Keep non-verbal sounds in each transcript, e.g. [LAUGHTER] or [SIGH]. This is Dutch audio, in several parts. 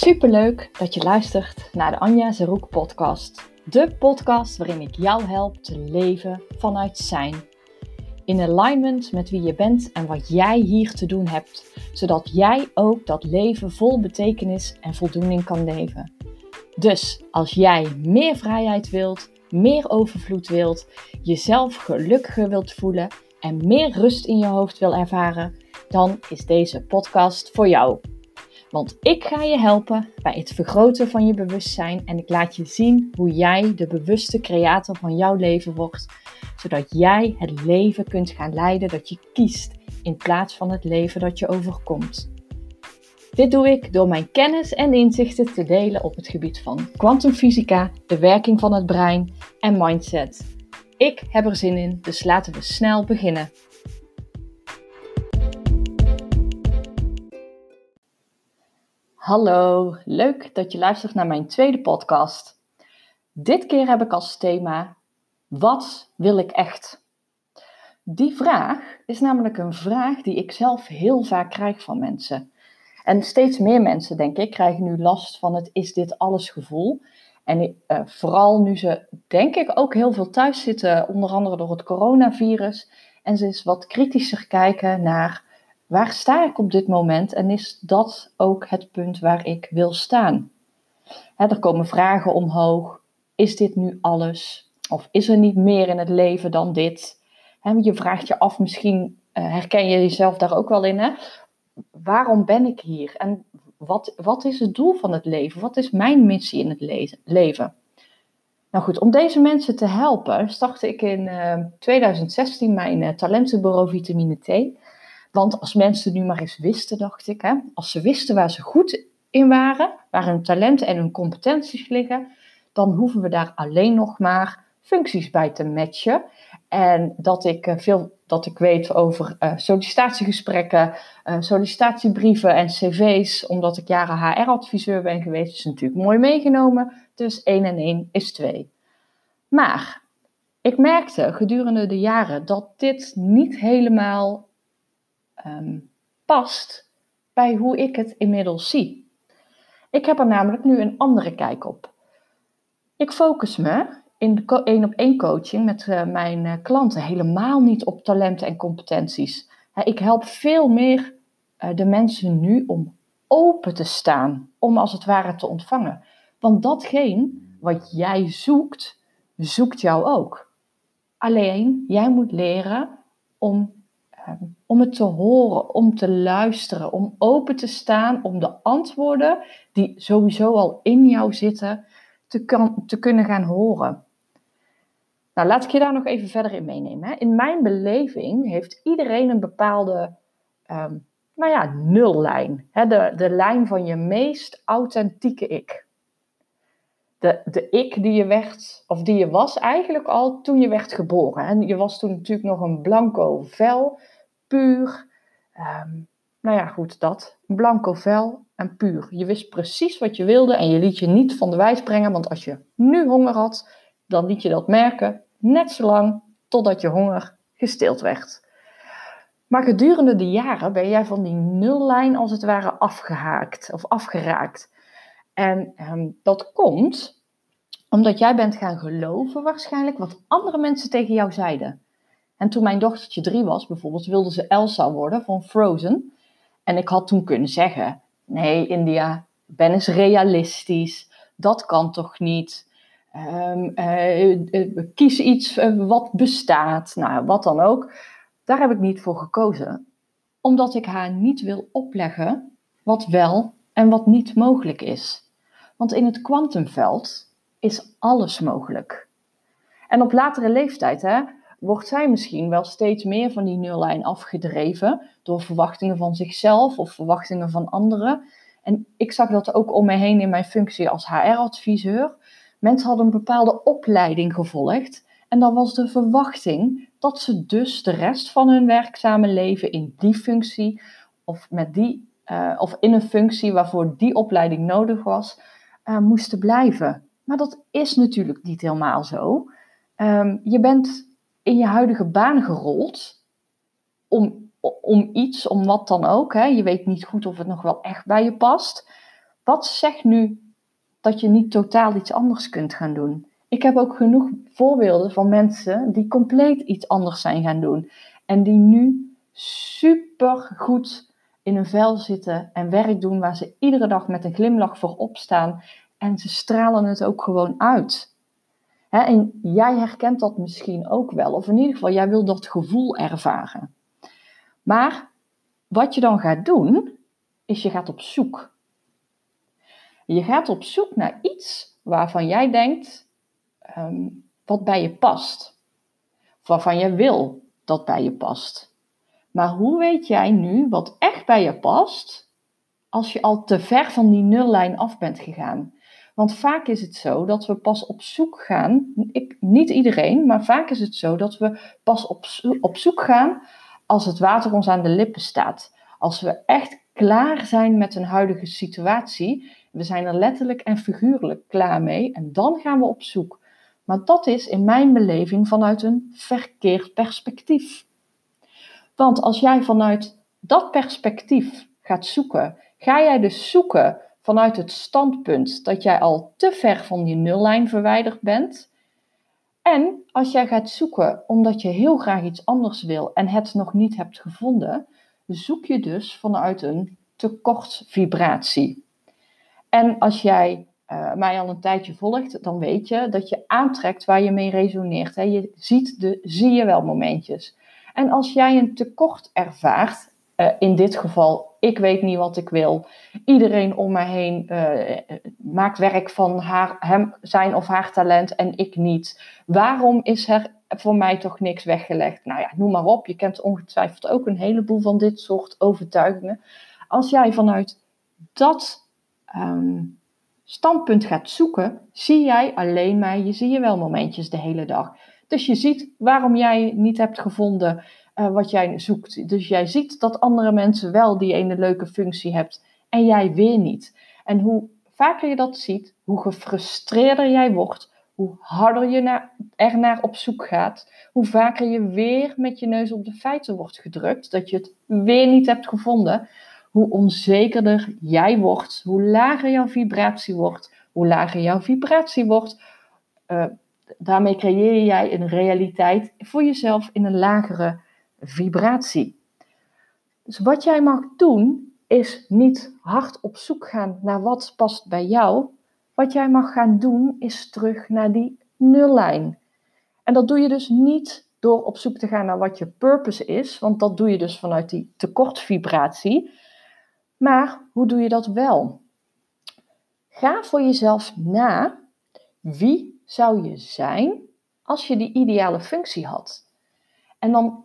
Superleuk dat je luistert naar de Anja Zeroek podcast. De podcast waarin ik jou help te leven vanuit zijn. In alignment met wie je bent en wat jij hier te doen hebt, zodat jij ook dat leven vol betekenis en voldoening kan leven. Dus als jij meer vrijheid wilt, meer overvloed wilt, jezelf gelukkiger wilt voelen en meer rust in je hoofd wil ervaren, dan is deze podcast voor jou. Want ik ga je helpen bij het vergroten van je bewustzijn en ik laat je zien hoe jij de bewuste creator van jouw leven wordt, zodat jij het leven kunt gaan leiden dat je kiest in plaats van het leven dat je overkomt. Dit doe ik door mijn kennis en inzichten te delen op het gebied van kwantumfysica, de werking van het brein en mindset. Ik heb er zin in, dus laten we snel beginnen. Hallo, leuk dat je luistert naar mijn tweede podcast. Dit keer heb ik als thema: Wat wil ik echt? Die vraag is namelijk een vraag die ik zelf heel vaak krijg van mensen. En steeds meer mensen, denk ik, krijgen nu last van het is dit alles gevoel. En uh, vooral nu ze, denk ik, ook heel veel thuis zitten, onder andere door het coronavirus. En ze eens wat kritischer kijken naar waar sta ik op dit moment en is dat ook het punt waar ik wil staan? er komen vragen omhoog. Is dit nu alles? Of is er niet meer in het leven dan dit? je vraagt je af, misschien uh, herken je jezelf daar ook wel in. Waarom ben ik hier? En wat, wat is het doel van het leven? Wat is mijn missie in het leven? Nou goed, om deze mensen te helpen, startte ik in uh, eh, 2016 mijn uh, talentenbureau Vitamine T. Want als mensen nu maar eens wisten, dacht ik, hè, als ze wisten waar ze goed in waren, waar hun talenten en hun competenties liggen, dan hoeven we daar alleen nog maar functies bij te matchen. En dat ik uh, veel dat ik weet over uh, sollicitatiegesprekken, uh, sollicitatiebrieven en cv's, omdat ik jaren HR-adviseur ben geweest, is natuurlijk mooi meegenomen. Dus 1 en 1 is 2. Maar ik merkte gedurende de jaren dat dit niet helemaal um, past bij hoe ik het inmiddels zie. Ik heb er namelijk nu een andere kijk op. Ik focus me in de één op één coaching met uh, mijn uh, klanten helemaal niet op talenten en competenties. ik help veel meer uh, de mensen nu om open te staan, om als het ware te ontvangen. Want datgene wat jij zoekt, zoekt jou ook. Alleen jij moet leren om Ehm, om het te horen, om te luisteren, om open te staan, om de antwoorden die sowieso al in jou zitten te, te kunnen gaan horen. Nou, laat ik je daar nog even verder in meenemen. Hè. In mijn beleving heeft iedereen een bepaalde, um, nou ja, nullijn. Hè, de, de lijn van je meest authentieke ik. De, de ik die je werd, of die je was eigenlijk al toen je werd geboren. En je was toen natuurlijk nog een blanco vel puur. Um, nou ja, goed, dat. Blanco vel en puur. Je wist precies wat je wilde en je liet je niet van de wijs brengen, want als je nu honger had, dan liet je dat merken, net zolang totdat je honger gestild werd. Maar gedurende de jaren ben jij van die nullijn als het ware afgehaakt of afgeraakt. En um, dat komt omdat jij bent gaan geloven waarschijnlijk wat andere mensen tegen jou zeiden. En toen mijn dochtertje drie was, bijvoorbeeld, wilde ze Elsa worden van Frozen. En ik had toen kunnen zeggen: Nee, India, ben eens realistisch. Dat kan toch niet? Um, uh, kies iets eh, wat bestaat. Nou, wat dan ook. Daar heb ik niet voor gekozen. Omdat ik haar niet wil opleggen wat wel en wat niet mogelijk is. Want in het kwantumveld is alles mogelijk. En op latere leeftijd, hè, wordt zij misschien wel steeds meer van die nullijn afgedreven door verwachtingen van zichzelf of verwachtingen van anderen. En ik zag dat ook om me heen in mijn functie als HR-adviseur. Mensen hadden een bepaalde opleiding gevolgd en dan was de verwachting dat ze dus de rest van hun werkzame leven in die functie of, met die, uh, of in een functie waarvoor die opleiding nodig was, uh, moesten blijven. Maar dat is natuurlijk niet helemaal zo. Um, je bent in je huidige baan gerold om, om iets, om wat dan ook. Hè. Je weet niet goed of het nog wel echt bij je past. wat zegt nu dat je niet totaal iets anders kunt gaan doen? Ik heb ook genoeg voorbeelden van mensen die compleet iets anders zijn gaan doen. En die nu super goed in een vel zitten en werk doen waar ze iedere dag met een glimlach voor opstaan. En ze stralen het ook gewoon uit. En jij herkent dat misschien ook wel, of in ieder geval, jij wil dat gevoel ervaren. Maar wat je dan gaat doen, is je gaat op zoek. Je gaat op zoek naar iets waarvan jij denkt, Ehm, wat bij je past. Waarvan je wil dat bij je past. Maar hoe weet jij nu wat echt bij je past als je al te ver van die nullijn af bent gegaan? Want vaak is het zo dat we pas op zoek gaan, ik, niet iedereen, maar vaak is het zo dat we pas op, op zoek gaan als het water ons aan de lippen staat. Als we echt klaar zijn met een huidige situatie, we zijn er letterlijk en figuurlijk klaar mee en dan gaan we op zoek. Maar dat is in mijn beleving vanuit een verkeerd perspectief. Want als jij vanuit dat perspectief gaat zoeken, ga jij dus zoeken vanuit het standpunt dat jij al te ver van die nullijn verwijderd bent. En als jij gaat zoeken omdat je heel graag iets anders wil en het nog niet hebt gevonden, zoek je dus vanuit een tekortvibratie. En als jij uh, mij al een tijdje volgt, dan weet je dat je aantrekt waar je mee resoneert. Hè. Je ziet de zie je wel momentjes. En als jij een tekort ervaart, uh, in dit geval, ik weet niet wat ik wil. Iedereen om me heen uh, maakt werk van haar, hem, zijn of haar talent en ik niet. Waarom is er voor mij toch niks weggelegd? Nou ja, noem maar op. Je kent ongetwijfeld ook een heleboel van dit soort overtuigingen. Als jij vanuit dat um, standpunt gaat zoeken, zie jij alleen maar je zie je wel momentjes de hele dag. Dus je ziet waarom jij niet hebt gevonden uh, wat jij zoekt. Dus jij ziet dat andere mensen wel die ene leuke functie hebt en jij weer niet. En hoe vaker je dat ziet, hoe gefrustreerder jij wordt, hoe harder je naar, er naar op zoek gaat, hoe vaker je weer met je neus op de feiten wordt gedrukt, dat je het weer niet hebt gevonden, hoe onzekerder jij wordt, hoe lager jouw vibratie wordt, hoe lager jouw vibratie wordt, uh, daarmee creëer jij een realiteit voor jezelf in een lagere vibratie. Dus wat jij mag doen, is niet hard op zoek gaan naar wat past bij jou. Wat jij mag gaan doen, is terug naar die nullijn. En dat doe je dus niet door op zoek te gaan naar wat je purpose is, want dat doe je dus vanuit die tekortvibratie. Maar hoe doe je dat wel? Ga voor jezelf na wie zou je zijn als je die ideale functie had. En dan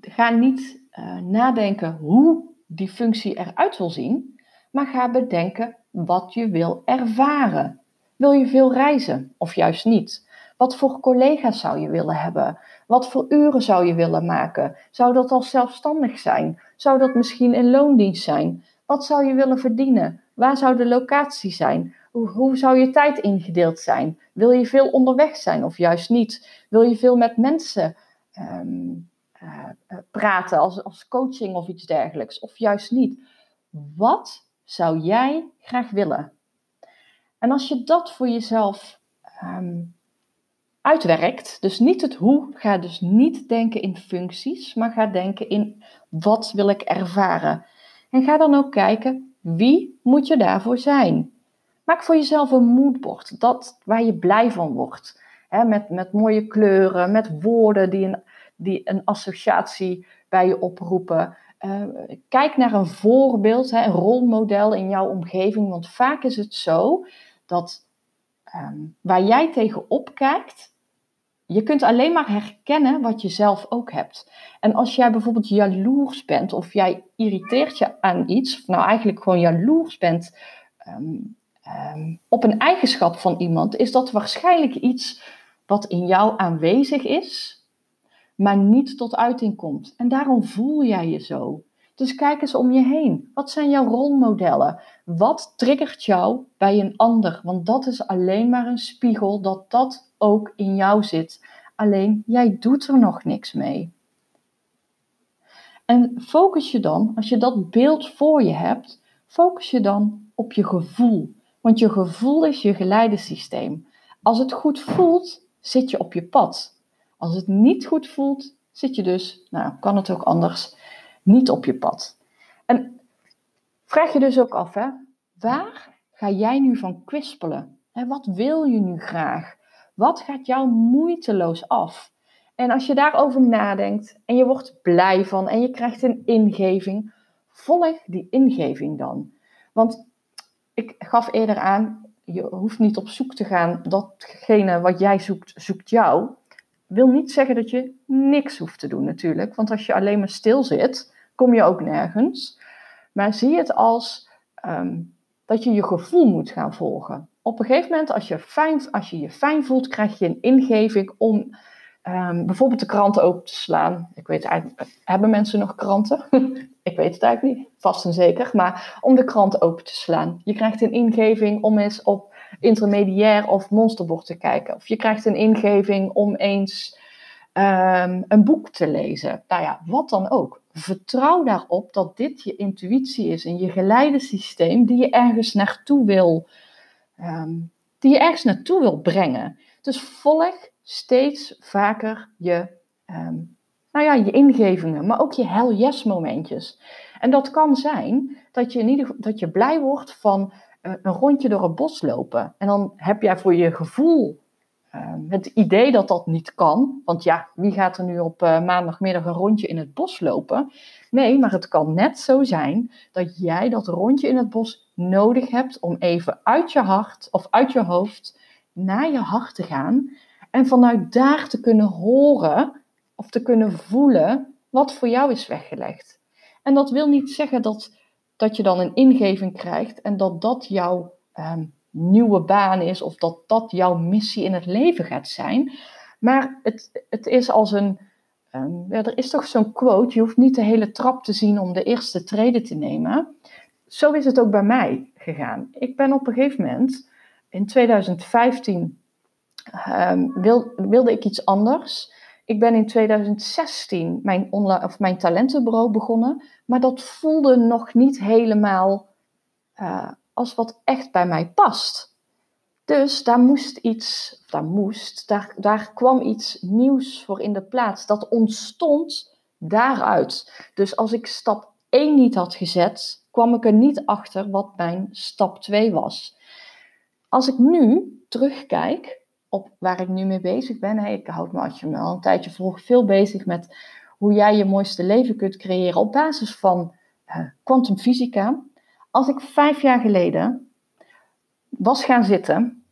ga niet uh, nadenken hoe die functie eruit wil zien, maar ga bedenken wat je wil ervaren. Wil je veel reizen of juist niet? Wat voor collega's zou je willen hebben? Wat voor uren zou je willen maken? Zou dat al zelfstandig zijn? Zou dat misschien in loondienst zijn? Wat zou je willen verdienen? Waar zou de locatie zijn? Hoe, zou je tijd ingedeeld zijn? Wil je veel onderweg zijn of juist niet? Wil je veel met mensen um, uh, praten als, als coaching of iets dergelijks? Of juist niet? Wat zou jij graag willen? En als je dat voor jezelf um, uitwerkt. Dus niet het hoe, ga dus niet denken in functies, maar ga denken in wat wil ik ervaren. En ga dan ook kijken wie moet je daarvoor zijn. Maak voor jezelf een moodboard, dat waar je blij van wordt. Met, met mooie kleuren, met woorden die een, die een associatie bij je oproepen. Uh, kijk naar een voorbeeld, een rolmodel in jouw omgeving. Want vaak is het zo dat um, waar jij tegenop kijkt, je kunt alleen maar herkennen wat je zelf ook hebt. En als jij bijvoorbeeld jaloers bent of jij irriteert je aan iets, of nou eigenlijk gewoon jaloers bent um, um, op een eigenschap van iemand, is dat waarschijnlijk iets wat in jou aanwezig is, maar niet tot uiting komt. En daarom voel jij je zo. Dus kijk eens om je heen. Wat zijn jouw rolmodellen? Wat triggert jou bij een ander? Want dat is alleen maar een spiegel dat dat ook in jou zit. Alleen jij doet er nog niks mee. En focus je dan, als je dat beeld voor je hebt, focus je dan op je gevoel. Want je gevoel is je geleidesysteem. Als het goed voelt, zit je op je pad. Als het niet goed voelt, zit je dus, nou kan het ook anders, niet op je pad. En vraag je dus ook af, hè, waar ga jij nu van kwispelen? En wat wil je nu graag? Wat gaat jou moeiteloos af? En als je daarover nadenkt en je wordt blij van en je krijgt een ingeving, volg die ingeving dan. Want ik gaf eerder aan, je hoeft niet op zoek te gaan, datgene wat jij zoekt, zoekt jou. Wil niet zeggen dat je niks hoeft te doen natuurlijk, want als je alleen maar stil zit, kom je ook nergens. Maar zie het als ehm, dat je je gevoel moet gaan volgen. Op een gegeven moment, als je, fijn, als je je fijn voelt, krijg je een ingeving om Ehm, bijvoorbeeld de kranten open te slaan. Ik weet eigenlijk, hebben mensen nog kranten? [LAUGHS] ik weet het eigenlijk niet, vast en zeker. Maar om de kranten open te slaan. Je krijgt een ingeving om eens op intermediair of monsterbord te kijken. Of je krijgt een ingeving om eens ehm, een boek te lezen. Nou ja, wat dan ook. Vertrouw daarop dat dit je intuïtie is en je geleidesysteem die je ergens naartoe wil, um, die je ergens naartoe wil brengen. Dus volg steeds vaker je, ehm, nou ja, je ingevingen, maar ook je hell yes momentjes. En dat kan zijn dat je, in ieder, dat je blij wordt van uh, een rondje door het bos lopen. En dan heb jij voor je gevoel ehm, het idee dat dat niet kan. Want ja, wie gaat er nu op uh, maandagmiddag een rondje in het bos lopen? Nee, maar het kan net zo zijn dat jij dat rondje in het bos nodig hebt om even uit je hart of uit je hoofd naar je hart te gaan en vanuit daar te kunnen horen of te kunnen voelen wat voor jou is weggelegd. En dat wil niet zeggen dat, dat je dan een ingeving krijgt en dat dat jouw ehm, nieuwe baan is of dat dat jouw missie in het leven gaat zijn. Maar het, het is als een. Um, ja, er is toch zo'n quote: je hoeft niet de hele trap te zien om de eerste treden te nemen. Zo is het ook bij mij gegaan. Ik ben op een gegeven moment in 2015 wil, wilde ik iets anders. Ik ben in 2016 mijn, online, of mijn talentenbureau begonnen, maar dat voelde nog niet helemaal uh, als wat echt bij mij past. Dus daar moest iets, daar moest, daar, daar kwam iets nieuws voor in de plaats. Dat ontstond daaruit. Dus als ik stap 1 niet had gezet, kwam ik er niet achter wat mijn stap 2 was. Als ik nu terugkijk, op waar ik nu mee bezig ben. Ik houd me, als je me al een tijdje vroeg, veel bezig met hoe jij je mooiste leven kunt creëren op basis van kwantumfysica. Uh, Als ik vijf jaar geleden was gaan zitten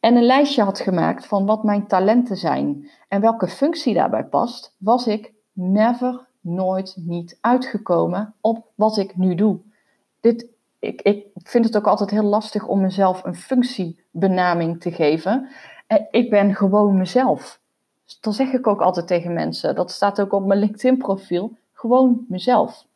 en een lijstje had gemaakt van wat mijn talenten zijn en welke functie daarbij past, was ik never, nooit niet uitgekomen op wat ik nu doe. Dit, ik, ik vind het ook altijd heel lastig om mezelf een functiebenaming te geven. Eh, ik ben gewoon mezelf. Dat zeg ik ook altijd tegen mensen. Dat staat ook op mijn LinkedIn-profiel. Gewoon mezelf.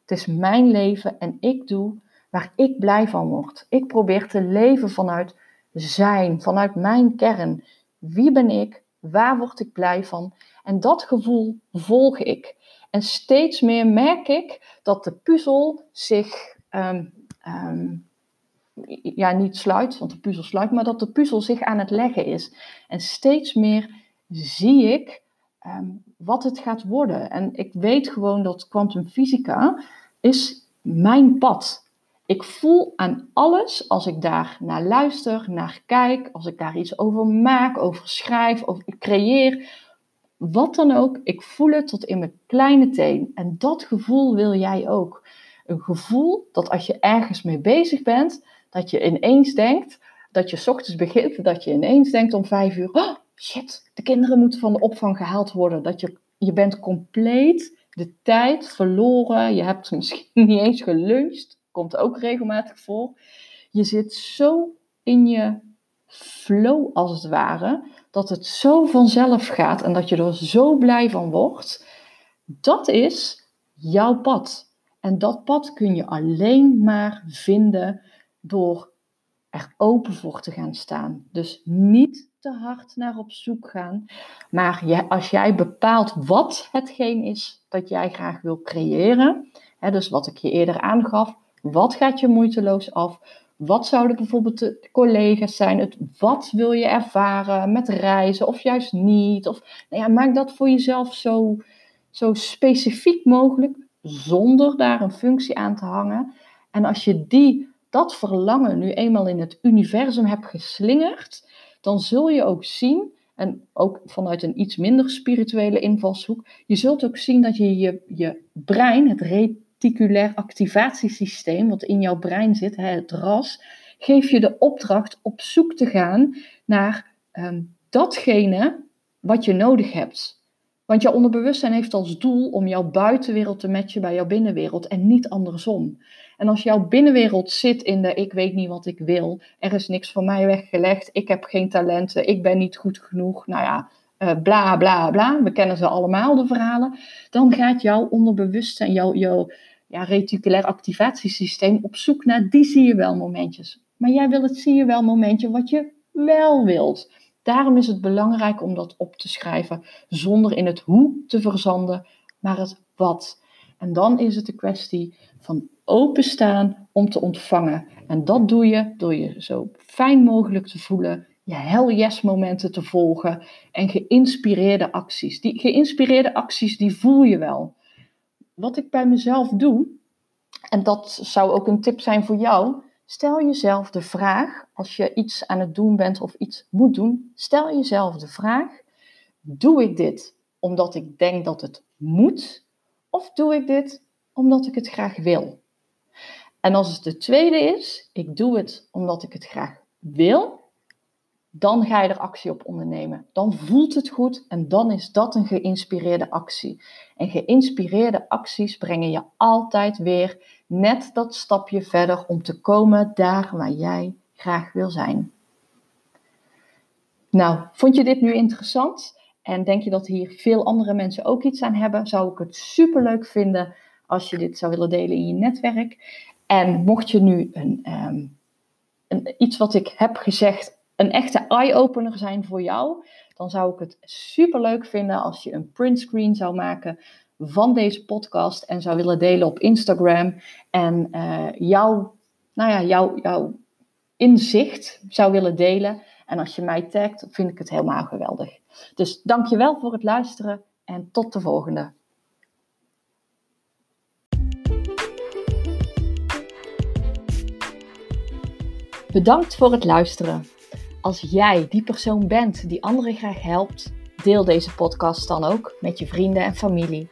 Het is mijn leven en ik doe waar ik blij van word. Ik probeer te leven vanuit zijn, vanuit mijn kern. Wie ben ik? Waar word ik blij van? En dat gevoel volg ik. En steeds meer merk ik dat de puzzel zich ehm, ja, niet sluit, want de puzzel sluit, maar dat de puzzel zich aan het leggen is. En steeds meer zie ik ehm, wat het gaat worden. En ik weet gewoon dat kwantumfysica is mijn pad. Ik voel aan alles als ik daar naar luister, naar kijk, als ik daar iets over maak, over schrijf, of creëer, wat dan ook. Ik voel het tot in mijn kleine teen. En dat gevoel wil jij ook. Een gevoel dat als je ergens mee bezig bent, dat je ineens denkt, dat je ochtends begint, dat je ineens denkt om vijf uur, oh, shit, de kinderen moeten van de opvang gehaald worden. Dat je, je bent compleet de tijd verloren, je hebt misschien [LAUGHS] niet eens geluncht, komt ook regelmatig voor. Je zit zo in je flow als het ware, dat het zo vanzelf gaat en dat je er zo blij van wordt. Dat is jouw pad. En dat pad kun je alleen maar vinden door er open voor te gaan staan. Dus niet te hard naar op zoek gaan. Maar als jij bepaalt wat hetgeen is dat jij graag wil creëren, hè, dus wat ik je eerder aangaf, Wat gaat je moeiteloos af? Wat zouden bijvoorbeeld de collega's zijn? Het, wat wil je ervaren met reizen of juist niet? Of, nou ja, maak dat voor jezelf zo, zo specifiek mogelijk, zonder daar een functie aan te hangen. En als je die, dat verlangen nu eenmaal in het universum hebt geslingerd, dan zul je ook zien, en ook vanuit een iets minder spirituele invalshoek, je zult ook zien dat je je, je brein, het reticulair activatiesysteem, wat in jouw brein zit, het RAS, geeft je de opdracht op zoek te gaan naar ehm, datgene wat je nodig hebt. Want jouw onderbewustzijn heeft als doel om jouw buitenwereld te matchen bij jouw binnenwereld en niet andersom. En als jouw binnenwereld zit in de ik weet niet wat ik wil, er is niks voor mij weggelegd, ik heb geen talenten, ik ben niet goed genoeg, nou ja, uh, bla bla bla, we kennen ze allemaal de verhalen, dan gaat jouw onderbewustzijn, jouw, jouw ja, reticulair activatiesysteem op zoek naar die zie je wel momentjes. Maar jij wil het zie je wel momentje wat je wel wilt. Daarom is het belangrijk om dat op te schrijven zonder in het hoe te verzanden, maar het wat. En dan is het de kwestie van openstaan om te ontvangen. En dat doe je door je zo fijn mogelijk te voelen, je hell yes momenten te volgen en geïnspireerde acties. Die geïnspireerde acties, die voel je wel. Wat ik bij mezelf doe, en dat zou ook een tip zijn voor jou, stel jezelf de vraag, als je iets aan het doen bent of iets moet doen, stel jezelf de vraag, doe ik dit omdat ik denk dat het moet, of doe ik dit omdat ik het graag wil? En als het de tweede is, ik doe het omdat ik het graag wil, dan ga je er actie op ondernemen. Dan voelt het goed en dan is dat een geïnspireerde actie. En geïnspireerde acties brengen je altijd weer net dat stapje verder om te komen daar waar jij graag wil zijn. Nou, vond je dit nu interessant? En denk je dat hier veel andere mensen ook iets aan hebben? Zou ik het super leuk vinden als je dit zou willen delen in je netwerk. En mocht je nu een, ehm, een, iets wat ik heb gezegd een echte eye-opener zijn voor jou, dan zou ik het super leuk vinden als je een printscreen zou maken van deze podcast en zou willen delen op Instagram. En uh, jouw, nou ja, jouw, jouw inzicht zou willen delen. En als je mij tagt, vind ik het helemaal geweldig. Dus dankjewel voor het luisteren en tot de volgende. Bedankt voor het luisteren. Als jij die persoon bent die anderen graag helpt, deel deze podcast dan ook met je vrienden en familie.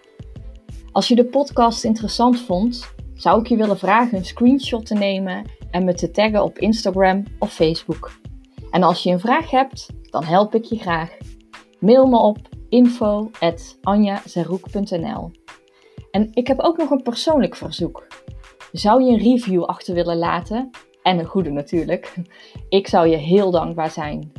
Als je de podcast interessant vond, zou ik je willen vragen een screenshot te nemen en me te taggen op Instagram of Facebook. En als je een vraag hebt, dan help ik je graag. Mail me op info.anjazeroek.nl En ik heb ook nog een persoonlijk verzoek. Zou je een review achter willen laten en een goede natuurlijk. Ik zou je heel dankbaar zijn.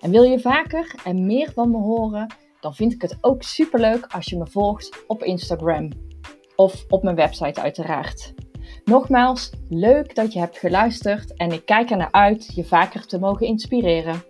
En wil je vaker en meer van me horen, dan vind ik het ook superleuk als je me volgt op Instagram. Of op mijn website uiteraard. Nogmaals, leuk dat je hebt geluisterd en ik kijk er naar uit je vaker te mogen inspireren.